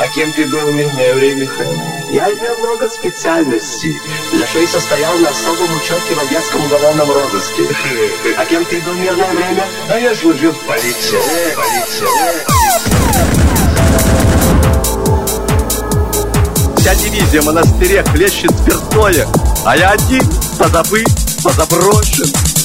А кем ты был в мирное время? Я имел много специальностей. Для шеи состоял на особом учете в Одесском уголовном розыске. А кем ты был в мирное время? А я служил в полиции. Полиция. Вся дивизия в монастыре хлещет спиртное, а я один позабыт, позаброшен.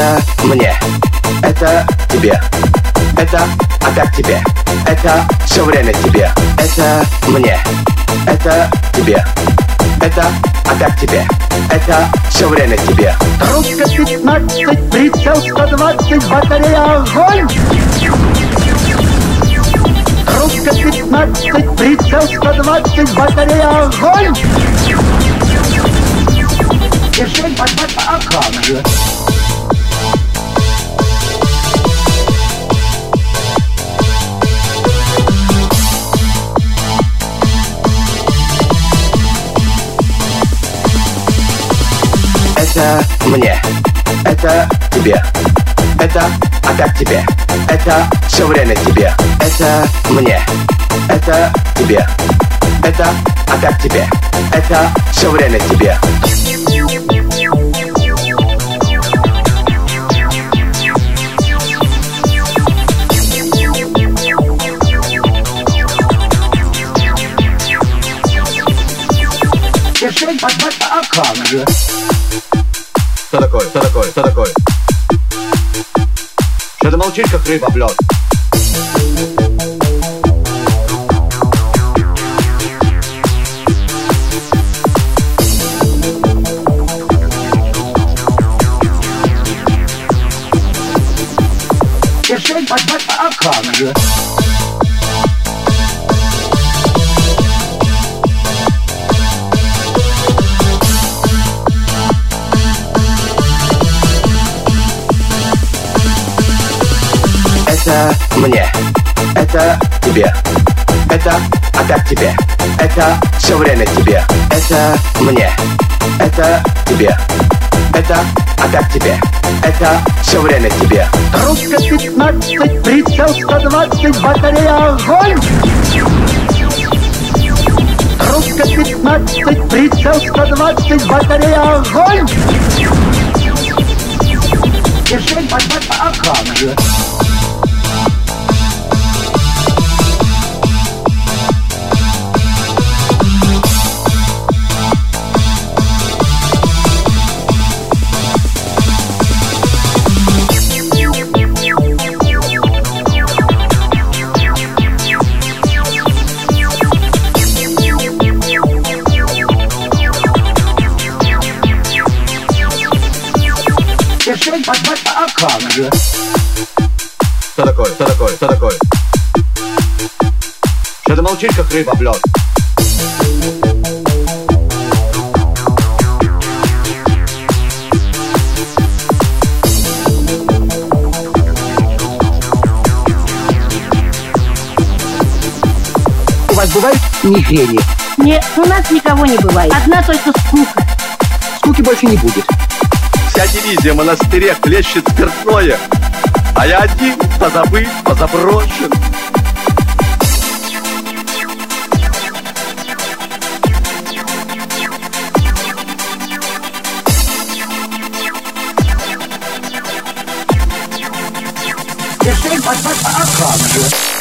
Это мне. Это тебе. Это опять тебе. Это все время тебе. Это мне. Это тебе. Это опять тебе. Это все время тебе. Русская 15, прицел 120, батарея огонь! Русская 15, прицел 120, батарея огонь! Это мне. Это тебе. Это опять тебе. Это все время тебе. Это мне. Это тебе. Это опять тебе. Это все время тебе. А как же? Что такое? Что такое? Что такое? Что ты молчишь, как рыба в лед? Держи, батата, а как же? Это мне. Это тебе. Это опять тебе. Это все время тебе. Это мне. Это тебе. Это опять тебе. Это все время тебе. Русская 15, прицел 120, батарея огонь! Русская 15, прицел 120, батарея огонь! Держи, а как? А как же? Что такое? Что такое? Что такое? Что ты молчишь, как рыба в лед? У вас бывают мигрени? Нет, у нас никого не бывает. Одна только скука. Скуки больше не будет. Дивизия в монастыре хлещет спиртное, а я один позабыт, позаброшен. А как же?